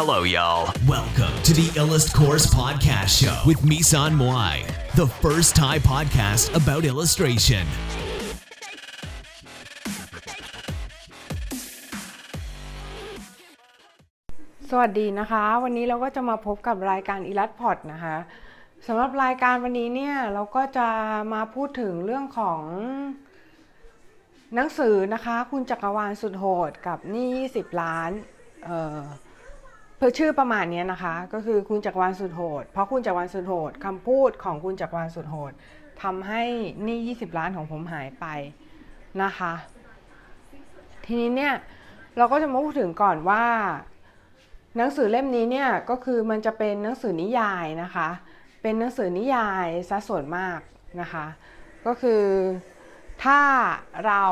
Hello, y'all. Welcome to the Illust Course Podcast Show with Misan Moai, the first Thai podcast about illustration. สวัสดีนะคะ วันนี้เราก็จะมาพบกับรายการอีลัดพอดนะคะสำหรับรายการวันนี้เนี่ยเราก็จะมาพูดถึงเรื่องของหนังสือนะคะ คุณจักรวาลสุดโหดกับหนี้20 ล้านเเพื่อชื่อประมาณนี้นะคะ ก็คือคุณจักรวาลสุดโหด เพราะคุณจักรวาลสุดโหดคำพูดของคุณจักรวาลสุดโหดทำให้หนี้20 ล้านของผมหายไปนะคะ ทีนี้เนี่ยเราก็จะมาพูดถึงก่อนว่า หนังสือเล่มนี้เนี่ยก็คือมันจะเป็นหนังสือนิยายนะคะ เป็นหนังสือนิยายซะส่วนมากนะคะ ก็คือถ้าเรา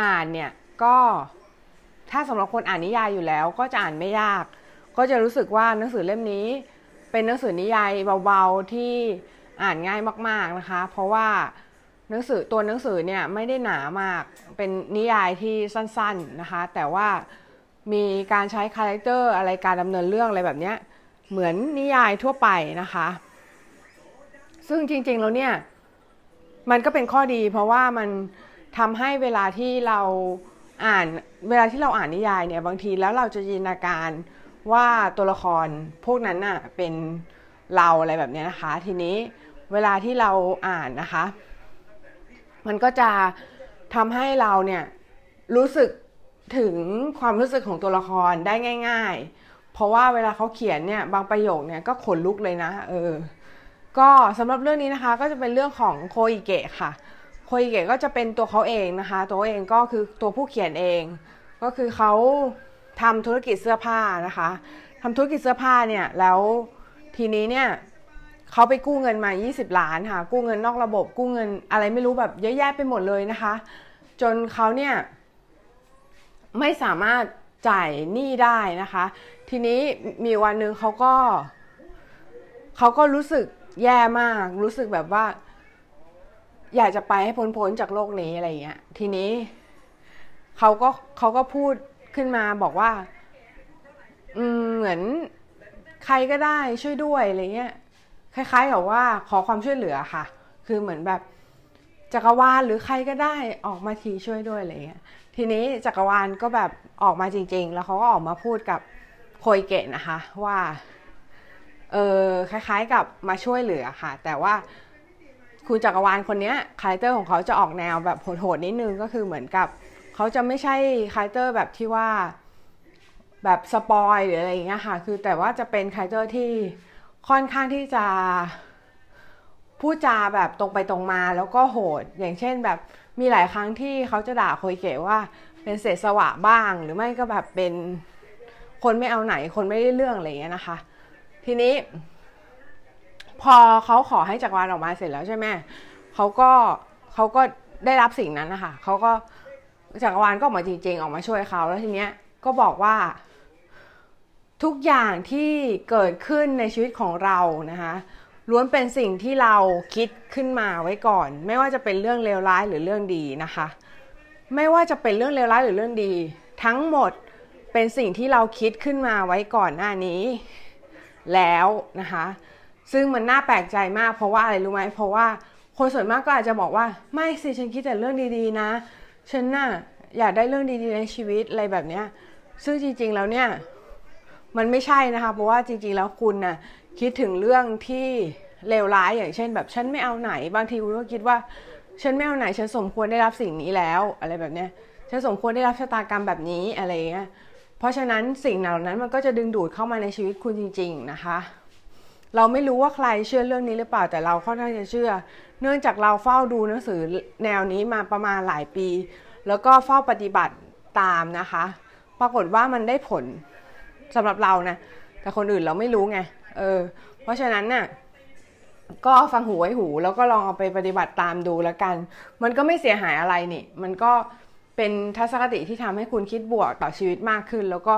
อ่านเนี่ยก็ ถ้าสำหรับคนอ่านนิยายอยู่แล้วก็จะอ่านไม่ยาก ก็จะรู้สึกว่าหนังสือเล่มนี้ เป็นหนังสือนิยายเบาๆที่อ่านง่ายมาก ๆนะคะ เพราะว่าหนังสือตัวหนังสือเนี่ยไม่ได้หนามากเป็นนิยายที่สั้นๆนะคะ แต่ว่ามีการใช้ character อะไรการดำเนินเรื่องอะไรแบบนี้เหมือนนิยายทั่วไปนะคะ ซึ่งจริงๆแล้วเนี่ยมันก็เป็นข้อดีเพราะว่ามันทำให้เวลาที่เรา อ่านเวลาที่เราอ่านนิยายเนี่ยบางทีแล้วเราจะจินตนาการว่าตัวละครพวกนั้นน่ะเป็นเราอะไรแบบนี้นะคะ ทีนี้เวลาที่เราอ่านนะคะ มันก็จะทำให้เราเนี่ยรู้สึกถึงความรู้สึกของตัวละครได้ง่าย ๆ เพราะว่าเวลาเขาเขียนเนี่ยบางประโยคเนี่ยก็ขนลุกเลยนะ เออ ก็สำหรับเรื่องนี้นะคะ ก็จะเป็นเรื่องของโคอิเกะค่ะ โคอิเกะก็จะเป็นตัวเขาเองนะคะ ตัวเองก็คือตัวผู้เขียนเอง ก็คือเขาทำธุรกิจเสื้อผ้านะคะทำธุรกิจเสื้อผ้าเนี่ยแล้วทีนี้เนี่ยเขาไปกู้เงินมา 20 ล้านค่ะ กู้เงินนอกระบบ กู้เงินอะไรไม่รู้แบบเยอะแยะไปหมดเลยนะคะ จนเขาเนี่ยไม่สามารถจ่ายหนี้ได้นะคะ ทีนี้มีวันหนึ่งเขาก็เขาก็รู้สึกแย่มาก รู้สึกแบบว่า อยากจะไปให้พ้นๆจากโลกนี้อะไรเงี้ย ทีนี้เขาก็เขาก็พูดขึ้นมาบอกว่า อืมเหมือนใครก็ได้ช่วยด้วยอะไรเงี้ยคล้ายๆกับว่าขอความช่วยเหลือค่ะ คือเหมือนแบบจักรวาลหรือใครก็ได้ออกมาทีช่วยด้วยอะไรเงี้ย ทีนี้จักรวาลก็แบบออกมาจริง ๆ แล้วเขาก็ออกมาพูดกับโคอิเกะนะคะว่า เออคล้าย ๆ กับมาช่วยเหลือค่ะ แต่ว่า คุณจักรวาลคนนี้ character ของเขาจะออกแนวแบบโหดๆนิดนึงก็คือเหมือนกับ เขาจะไม่ใช่ character แบบที่ว่าแบบ spoil หรืออะไรอย่างเงี้ยค่ะ คือแต่ว่าจะเป็น character ที่ค่อนข้างที่จะพูดจาแบบตรงไปตรงมาแล้วก็โหด อย่างเช่นแบบมีหลายครั้งที่เขาจะด่าโคยเกะว่าเป็นเศษสวะบ้าง หรือไม่ก็แบบเป็นคนไม่เอาไหนคนไม่ได้เรื่องอะไรอย่างเงี้ยนะคะ ทีนี้ พอเขาขอให้จักรวาลออกมาเสร็จแล้วใช่ไหมเขาก็เขาก็ได้รับสิ่งนั้นนะคะเขาก็จักรวาลก็ออกมาจริงๆออกมาช่วยเขาแล้วทีเนี้ยก็บอกว่า ทุกอย่างที่เกิดขึ้นในชีวิตของเรานะคะล้วนเป็นสิ่งที่เราคิดขึ้นมาไว้ก่อน ไม่ว่าจะเป็นเรื่องเลวร้ายหรือเรื่องดีนะคะ ไม่ว่าจะเป็นเรื่องเลวร้ายหรือเรื่องดี ทั้งหมดเป็นสิ่งที่เราคิดขึ้นมาไว้ก่อนหน้านี้ แล้วนะคะ ซึ่งมันน่าแปลกใจมากเพราะว่าอะไรรู้ไหมเพราะว่าคนส่วนมากก็อาจจะบอกว่า ไม่สิฉันคิดแต่เรื่องดีๆนะ ฉันน่ะอยากได้เรื่องดีๆในชีวิตอะไรแบบเนี้ยซึ่งจริงๆแล้วเนี่ยมันไม่ใช่นะคะเพราะว่าจริงๆแล้วคุณน่ะคิดถึงเรื่องที่เลวร้ายอย่างเช่น แบบฉันไม่เอาไหน บางทีคุณก็คิดว่า ฉันไม่เอาไหนฉันสมควรได้รับสิ่งนี้แล้วอะไรแบบเนี้ยฉันสมควรได้รับชะตากรรมแบบนี้อะไรเงี้ยเพราะฉะนั้นสิ่งเหล่านั้นมันก็จะดึงดูดเข้ามาในชีวิตคุณจริง ๆนะคะ เราไม่รู้ว่าใครเชื่อเรื่องนี้หรือเปล่าแต่เราค่อนข้างจะเชื่อ เนื่องจากเราเฝ้าดูหนังสือแนวนี้มาประมาณหลายปี แล้วก็เฝ้าปฏิบัติตามนะคะ ปรากฏว่ามันได้ผลสำหรับเรานะแต่คนอื่นเราไม่รู้ไงเออ เพราะฉะนั้นน่ะก็ฟังหูไว้หู แล้วก็ลองเอาไปปฏิบัติตามดูแล้วกัน มันก็ไม่เสียหายอะไรนี่ มันก็เป็นทัศนคติที่ทำให้คุณคิดบวกต่อชีวิตมากขึ้น แล้วก็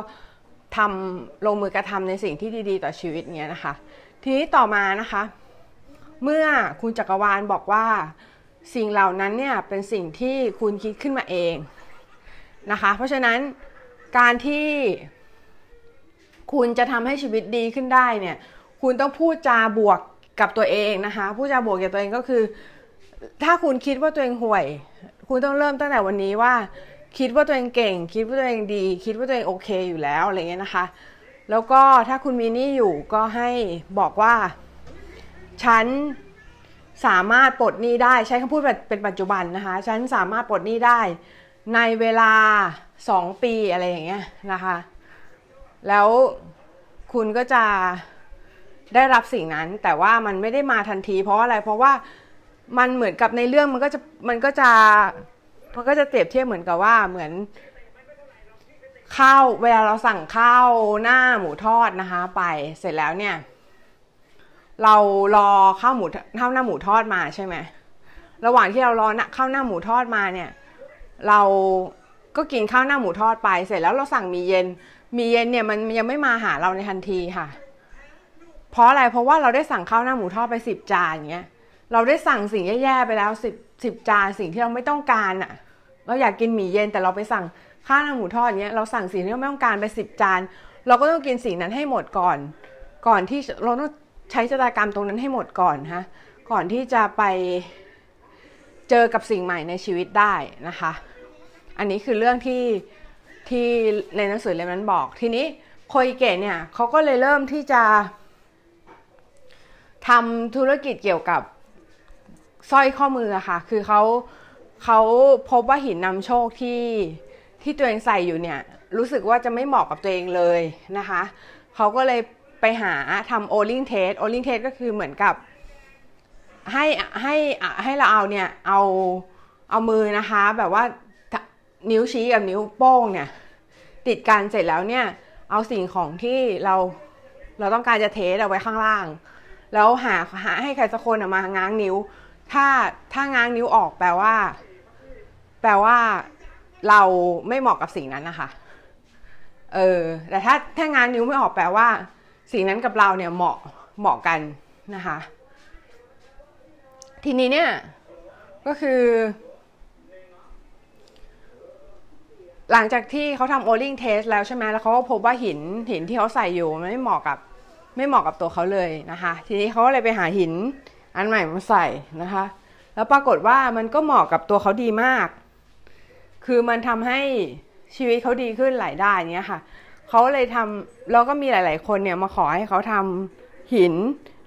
ทำลงมือกระทำในสิ่งที่ดี ๆ ต่อชีวิตเนี้ยนะคะ ทีนี้ต่อมานะคะ เมื่อคุณจักรวาลบอกว่าสิ่งเหล่านั้นเนี่ยเป็นสิ่งที่คุณคิดขึ้นมาเองนะคะ เพราะฉะนั้นการที่คุณจะทำให้ชีวิตดีขึ้นได้เนี่ย คุณต้องพูดจาบวกกับตัวเองนะคะ พูดจาบวกกับตัวเองก็คือ ถ้าคุณคิดว่าตัวเองห่วย คุณต้องเริ่มตั้งแต่วันนี้ว่า คิดว่าตัวเองเก่ง คิดว่าตัวเองดี คิดว่าตัวเองโอเคอยู่แล้วอะไรเงี้ยนะคะ แล้วก็ถ้าคุณมีหนี้อยู่ก็ให้บอกว่า ฉันสามารถปลดหนี้ได้ใช้คำพูดแบบเป็นปัจจุบันนะคะ ฉันสามารถปลดหนี้ได้ ในเวลาสองปีอะไรอย่างเงี้ยนะคะ แล้วคุณก็จะได้รับสิ่งนั้น แต่ว่ามันไม่ได้มาทันที เพราะอะไรเพราะว่ามันเหมือนกับในเรื่องมันก็จะมันก็จะมันก็จะเปรียบเทียบเหมือนกับว่าเหมือน ข้าวเวลาเราสั่งข้าวหน้าหมูทอดนะคะ ไปเสร็จแล้วเนี่ย เรารอข้าวหมูข้าวหน้าหมูทอดมาใช่ไหมระหว่างที่เรารอข้าวหน้าหมูทอดมาเนี่ย เราก็กินข้าวหน้าหมูทอดไป เสร็จแล้วเราสั่งหมี่เย็น หมี่เย็นเนี่ยมันยังไม่มาหาเราในทันทีค่ะ เพราะอะไรเพราะว่าเราได้สั่งข้าวหน้าหมูทอดไปสิบจานอย่างเงี้ยเราได้สั่งสิ่งแย่ๆไปแล้วสิบสิบจานสิ่งที่เราไม่ต้องการอะค่ะ เราอยากกินหมี่เย็นแต่เราไปสั่ง ข้าวหน้าหมูทอดเงี้ยเราสั่งสิ่งที่เราไม่ต้องการไปสิบจาน เราก็ต้องกินสิ่งนั้นให้หมดก่อน ก่อนที่เราต้องใช้ชะตากรรมตรงนั้นให้หมดก่อนฮะก่อนที่จะไปเจอกับสิ่งใหม่ในชีวิตได้นะคะ อันนี้คือเรื่องที่ที่ในหนังสือเล่มนั้นบอก ทีนี้โคอิเกะเนี่ยเขาก็เลยเริ่มที่จะทำธุรกิจเกี่ยวกับสร้อยข้อมือค่ะ คือเขาเขาพบว่าหินนำโชคที่ ที่ตัวเองใส่อยู่เนี่ยรู้สึกว่าจะไม่เหมาะกับตัวเองเลยนะคะเขาก็เลยไปหาทำ O-ring test O-ring test ก็คือเหมือนกับ ให้ให้ให้เราเอาเนี่ยเอาเอามือนะคะ แบบว่านิ้วชี้กับนิ้วโป้งเนี่ย ติดกันเสร็จแล้วเนี่ย เอาสิ่งของที่เราเราต้องการจะ test เอาไว้ข้างล่าง แล้วหาหาให้ใครสักคนมาง้างนิ้ว ถ้าถ้าง้างนิ้วออกแปลว่า แปลว่า เราไม่เหมาะกับสิ่งนั้นนะคะ เออ แต่ถ้าถ้างานนิ้วไม่ออกแปลว่า สิ่งนั้นกับเราเนี่ยเหมาะเหมาะกันนะคะ ทีนี้เนี่ยก็คือ หลังจากที่เขาทำโอลิงเทสแล้วใช่ไหมแล้วเขาก็พบว่าหินหินที่เขาใส่อยู่มันไม่เหมาะกับไม่เหมาะกับตัวเขาเลยนะคะ ทีนี้เขาก็เลยไปหาหินอันใหม่มาใส่นะคะ แล้วปรากฏว่ามันก็เหมาะกับตัวเขาดีมาก คือมันทำให้ชีวิตเขาดีขึ้นหลายด้านเนี้ยค่ะเขาเลยทำแล้วก็มีหลาย ๆ คนเนี่ยมาขอให้เขาทำหิน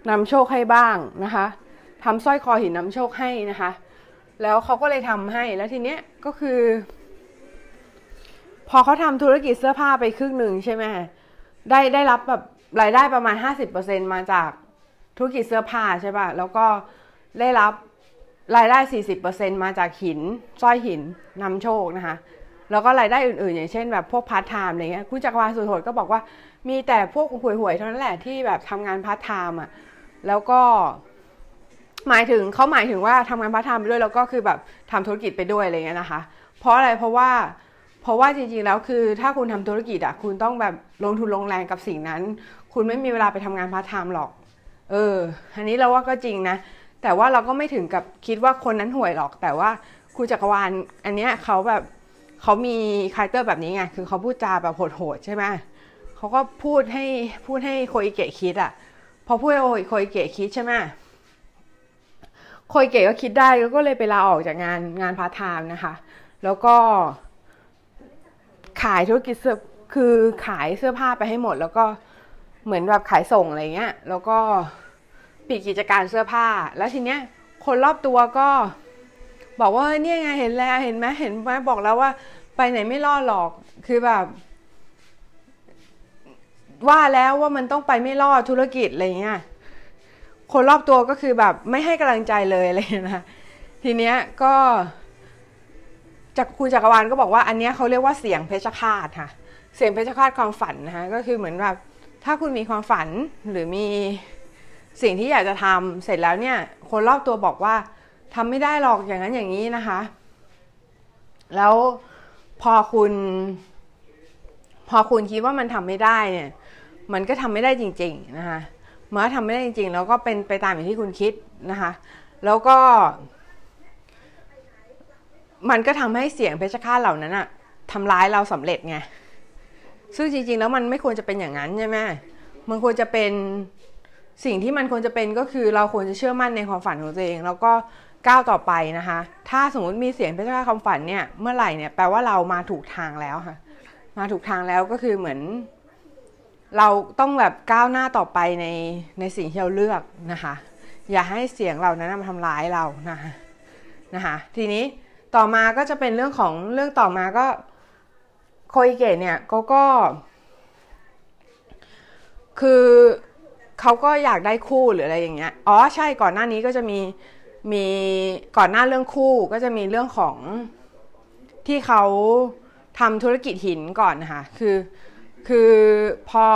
นำโชคให้บ้างนะคะทำสร้อยคอหินนำโชคให้นะคะ แล้วเขาก็เลยทำให้แล้วทีเนี้ยก็คือ พอเขาทำธุรกิจเสื้อผ้าไปครึ่งหนึ่งใช่ไหมได้ได้รับแบบรายได้ประมาณห้าสิบเปอร์เซ็นต์มาจากธุรกิจเสื้อผ้าใช่ป่ะ แล้วก็ได้รับ รายได้สี่สิบเปอร์เซ็นต์มาจากหินสร้อยหินนำโชคนะคะ แล้วก็รายได้อื่นๆ อย่างเช่นแบบพวกพาร์ทไทม์อะไรเงี้ยคุณจักรวาลสุดโหดก็บอกว่ามีแต่พวกห่วยๆเท่านั้นแหละที่แบบทำงานพาร์ทไทม์อะแล้วก็ หมายถึงเขาหมายถึงว่าทำงานพาร์ทไทม์ไปด้วยแล้วก็คือแบบทำธุรกิจไปด้วยอะไรเงี้ยนะคะ เพราะอะไรเพราะว่าเพราะว่าจริงๆ แล้วคือถ้าคุณทำธุรกิจอะคุณต้องแบบลงทุนลงแรงกับสิ่งนั้น คุณไม่มีเวลาไปทำงานพาร์ทไทม์หรอก เออ อันนี้เราว่าก็จริงนะ แต่ว่าเราก็ไม่ถึงกับคิดว่าคนนั้นห่วยหรอก แต่ว่าคุณจักรวาลอันเนี้ยเขาแบบเขามี character แบบนี้ไงคือเขาพูดจาแบบโหดๆใช่ไหมเขาก็พูดให้พูดให้โคอิเกะคิดอะพอพูดให้โคอิเกะคิดใช่ไหมโคอิเกะก็คิดได้ก็เลยไปลาออกจากงานงานพาร์ทไทม์นะคะ แล้วก็ขายธุรกิจเสื้อคือขายเสื้อผ้าไปให้หมด แล้วก็เหมือนแบบขายส่งอะไรเงี้ย แล้วก็ ปิดกิจการเสื้อผ้า แล้วทีเนี้ยคนรอบตัวก็ บอกว่าเนี่ยไงเห็นแล้วเห็นไหมเห็นไหมบอกแล้วว่า ไปไหนไม่รอดหรอกคือแบบว่าแล้วว่ามันต้องไปไม่รอดธุรกิจอะไรเงี้ยคนรอบตัวก็คือแบบไม่ให้กำลังใจเลยอะไรนะทีเนี้ยก็จากคุณจักรวาลก็บอกว่าอันเนี้ยเขาเรียกว่าเสียงเพชฌฆาตค่ะ เสียงเพชฌฆาตความฝันนะคะก็คือเหมือนแบบถ้าคุณมีความฝันหรือมี สิ่งที่อยากจะทำเสร็จแล้วเนี่ย คนรอบตัวบอกว่าทำไม่ได้หรอกอย่างนั้นอย่างนี้นะคะ แล้วพอคุณ พอคุณคิดว่ามันทำไม่ได้เนี่ย มันก็ทำไม่ได้จริง ๆ นะคะเมื่อทำไม่ได้จริง ๆ แล้วก็เป็นไปตามอย่างที่คุณคิดนะคะ แล้วก็ มันก็ทำให้เสียงเพชฌฆาตเหล่านั้นอะทำร้ายเราสำเร็จไงซึ่งจริง ๆ แล้วมันไม่ควรจะเป็นอย่างนั้นใช่ไหมมันควรจะเป็น สิ่งที่มันควรจะเป็นก็คือเราควรจะเชื่อมั่นในความฝันของตัวเอง แล้วก็ก้าวต่อไปนะคะ ถ้าสมมติมีเสียงพระเจ้ความฝันเนี่ยเมื่อไหร่เนี่ยแปลว่าเรามาถูกทางแล้วค่ะ มาถูกทางแล้วก็คือเหมือน เราต้องแบบก้าวหน้าต่อไปในในสิ่งที่เราเลือกนะคะ อย่าให้เสียงเหล่านั้นมาทำร้ายเรานะคะนะคะทีนี้ต่อมาก็จะเป็นเรื่องของเรื่องต่อมาก็โคอิเกะเนี่ยก็ก็ คือ เขาก็อยากได้คู่หรืออะไรอย่างเงี้ย อ๋อใช่ก่อนหน้านี้ก็จะมีมีก่อนหน้าเรื่องคู่ก็จะมีเรื่องของที่เขาทำธุรกิจหินก่อนนะคะคือคือพอ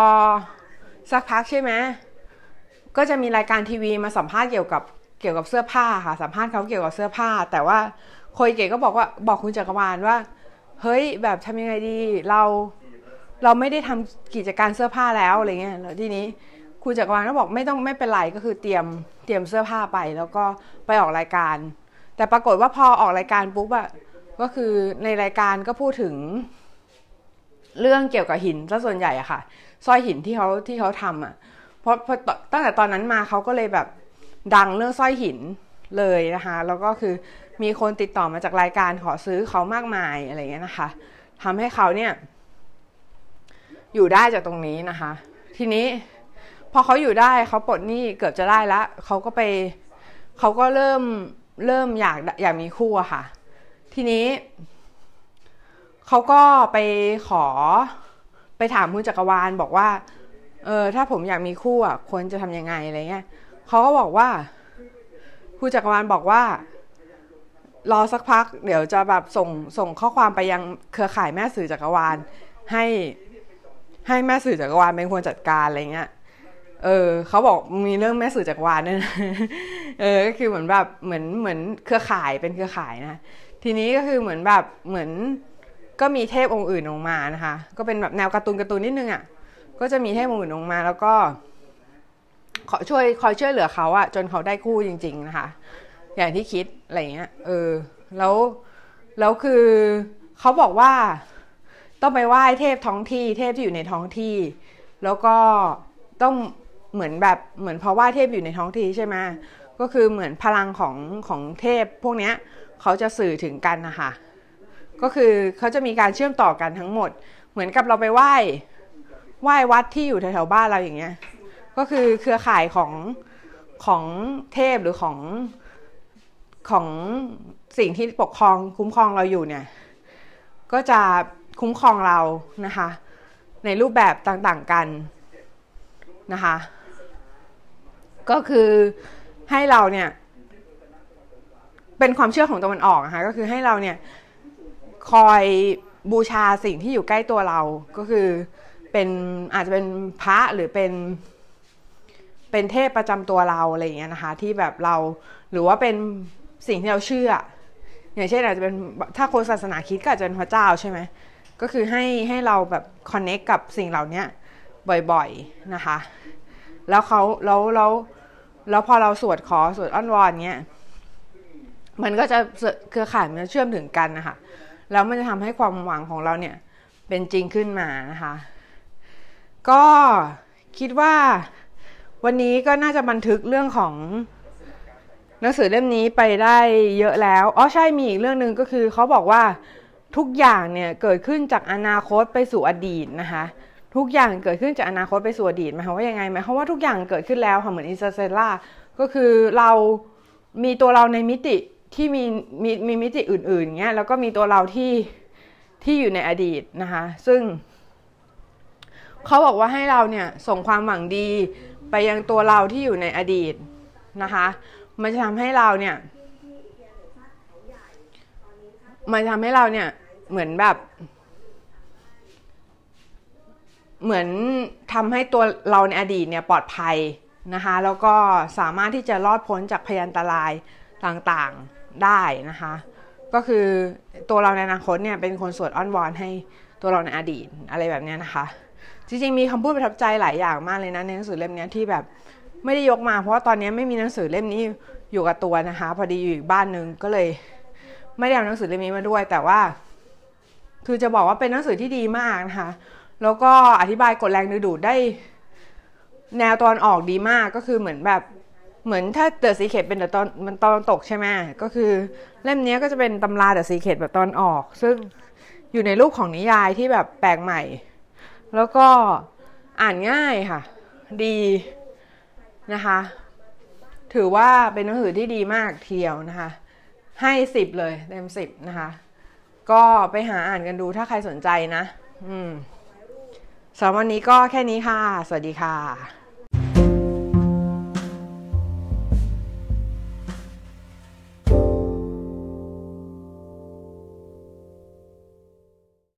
สักพักใช่ไหมก็จะมีรายการทีวีมาสัมภาษณ์เกี่ยวกับเกี่ยวกับเสื้อผ้าค่ะ สัมภาษณ์เขาเกี่ยวกับเสื้อผ้า แต่ว่าโคยเก๋ก็บอกว่าบอกคุณจักรวาลว่า เฮ้ยแบบทำยังไงดีเราเราไม่ได้ทำกิจการเสื้อผ้าแล้วอะไรเงี้ยแล้วทีนี้ คุณจักรวาลก็บอกไม่ต้องไม่เป็นไรก็คือเตรียมเตรียมเสื้อผ้าไป แล้วก็ไปออกรายการ แต่ปรากฏว่าพอออกรายการปุ๊บอะก็คือในรายการก็พูดถึง เรื่องเกี่ยวกับหินซะส่วนใหญ่อะค่ะสร้อยหินที่เขาที่เขาทำอะเพราะตั้งแต่ตอนนั้นมาเขาก็เลยแบบดังเรื่องสร้อยหินเลยนะคะแล้วก็คือมีคนติดต่อมาจากรายการขอซื้อเขามากมายอะไรเงี้ยนะคะทำให้เขาเนี่ย อยู่ได้จากตรงนี้นะคะ ทีนี้ พอเขาอยู่ได้เขาปลดหนี้เกือบจะได้แล้วเขาก็ไปเขาก็เริ่มเริ่มอยากอยากมีคู่อะค่ะ ทีนี้เขาก็ไปขอไปถามคุณจักรวาลบอกว่า เออถ้าผมอยากมีคู่อะควรจะทำยังไงอะไรเงี้ยเขาก็บอกว่าคุณจักรวาลบอกว่า รอสักพัก เดี๋ยวจะแบบส่งส่งข้อความไปยังเครือข่ายแม่สื่อจักรวาลให้ให้แม่สื่อจักรวาลเป็นคนจัดการอะไรเงี้ย เออเขาบอกมีเรื่องแม่สื่อจักรวาลเนี่ยเออก็คือเหมือนแบบเหมือนเหมือนเครือข่ายเป็นเครือข่ายนะทีนี้ก็คือเหมือนแบบเหมือนก็มีเทพองค์อื่นออกมานะคะ ก็เป็นแบบแนวการ์ตูนการ์ตูนนิดนึงอะ่ะก็จะมีเทพองค์อื่นออกมา แล้วก็ขอช่วยคอยช่วยเหลือเขาอะจนเขาได้คู่จริง ๆ นะคะ อย่างที่คิดอะไรเงี้ย เออ แล้วแล้วคือเขาบอกว่าต้องไปไหว้เทพท้องที่ เทพที่อยู่ในท้องที่ แล้วก็ต้อง เหมือนแบบเหมือนเพราะว่าเทพอยู่ในท้องที่ใช่ไหมก็คือเหมือนพลังของของเทพพวกเนี้ยเขาจะสื่อถึงกันนะคะก็คือเขาจะมีการเชื่อมต่อกันทั้งหมด เหมือนกับเราไปไหว้ไหว้วัดที่อยู่แถวๆบ้านเราอย่างเงี้ย ก็คือเครือข่ายของของเทพหรือของของสิ่งที่ปกครองคุ้มครองเราอยู่เนี่ย ก็จะคุ้มครองเรานะคะ ในรูปแบบต่างๆกันนะคะ ก็คือให้เราเนี่ย เป็นความเชื่อของตะวันออกนะคะก็คือให้เราเนี่ยคอยบูชาสิ่งที่อยู่ใกล้ตัวเราก็คือเป็นอาจจะเป็นพระหรือเป็นเป็นเทพประจำตัวเราอะไรอย่างเงี้ยนะคะ ที่แบบเราหรือว่าเป็นสิ่งที่เราเชื่อ อย่างเช่นอาจจะเป็นถ้าคนศาสนาคิดก็อาจจะเป็นพระเจ้าใช่ไหมก็คือให้ให้เราแบบคอนเน็กกับสิ่งเหล่านี้บ่อยๆนะคะ แล้วเขาแล้วแล้ว แล้วพอเราสวดขอสวดอ้อนวอนเนี้ยมันก็จะเครือข่ายมันเชื่อมถึงกันนะคะแล้วมันจะทำให้ความหวังของเราเนี่ย เป็นจริงขึ้นมานะคะ ก็คิดว่าวันนี้ก็น่าจะบันทึกเรื่องของหนังสือเล่มนี้ไปได้เยอะแล้ว อ๋อใช่มีอีกเรื่องหนึ่งก็คือเขาบอกว่าทุกอย่างเนี่ยเกิดขึ้นจากอนาคตไปสู่อดีตนะคะ ทุกอย่างเกิดขึ้นจากอนาคตไปสู่อดีตหมายความว่ายังไงหมายความว่าทุกอย่างเกิดขึ้นแล้วค่ะเหมือนอินเตอร์เซล่าก็คือเรามีตัวเราในมิติที่มีมีมีมิติอื่นๆเงี้ยแล้วก็มีตัวเราที่ที่อยู่ในอดีตนะคะ ซึ่งเขาบอกว่าให้เราเนี่ยส่งความหวังดีไปยังตัวเราที่อยู่ในอดีตนะคะ มันจะทำให้เราเนี่ย มันทำให้เราเนี่ยเหมือนแบบ เหมือนทำให้ตัวเราในอดีตเนี่ยปลอดภัยนะคะแล้วก็สามารถที่จะรอดพ้นจากพยันตรายต่างๆได้นะคะ ก็คือตัวเราในอนาคตเนี่ยเป็นคนสวดอ้อนวอนให้ตัวเราในอดีตอะไรแบบนี้นะคะ จริงๆมีคำพูดประทับใจหลายอย่างมากเลยนะในหนังสือเล่มนี้ที่แบบไม่ได้ยกมา เพราะว่าตอนนี้ไม่มีหนังสือเล่มนี้อยู่กับตัวนะคะ พอดีอยู่อีกบ้านนึงก็เลย ไม่ได้เอาหนังสือเล่มนี้มาด้วย แต่ว่า คือจะบอกว่าเป็นหนังสือที่ดีมากนะคะ แล้วก็อธิบายกฎแรงดึงดูดได้ แนวตะวันออกดีมากก็คือเหมือนแบบเหมือนถ้า The Secret เป็นแต่ตอนมันตอนตกใช่ไหมก็คือเล่มนี้ก็จะเป็นตำรา The Secret แบบตะวันออก ซึ่งอยู่ในรูปของนิยายที่แบบแปลกใหม่ แล้วก็อ่านง่ายค่ะ ดีนะคะ ถือว่าเป็นหนังสือที่ดีมากทีเดียวนะคะ ให้สิบเลยเต็มสิบนะคะ ก็ไปหาอ่านกันดูถ้าใครสนใจนะ อืม สำหรับวันนี้ก็แค่นี้ค่ะ สวัสดีค่ะ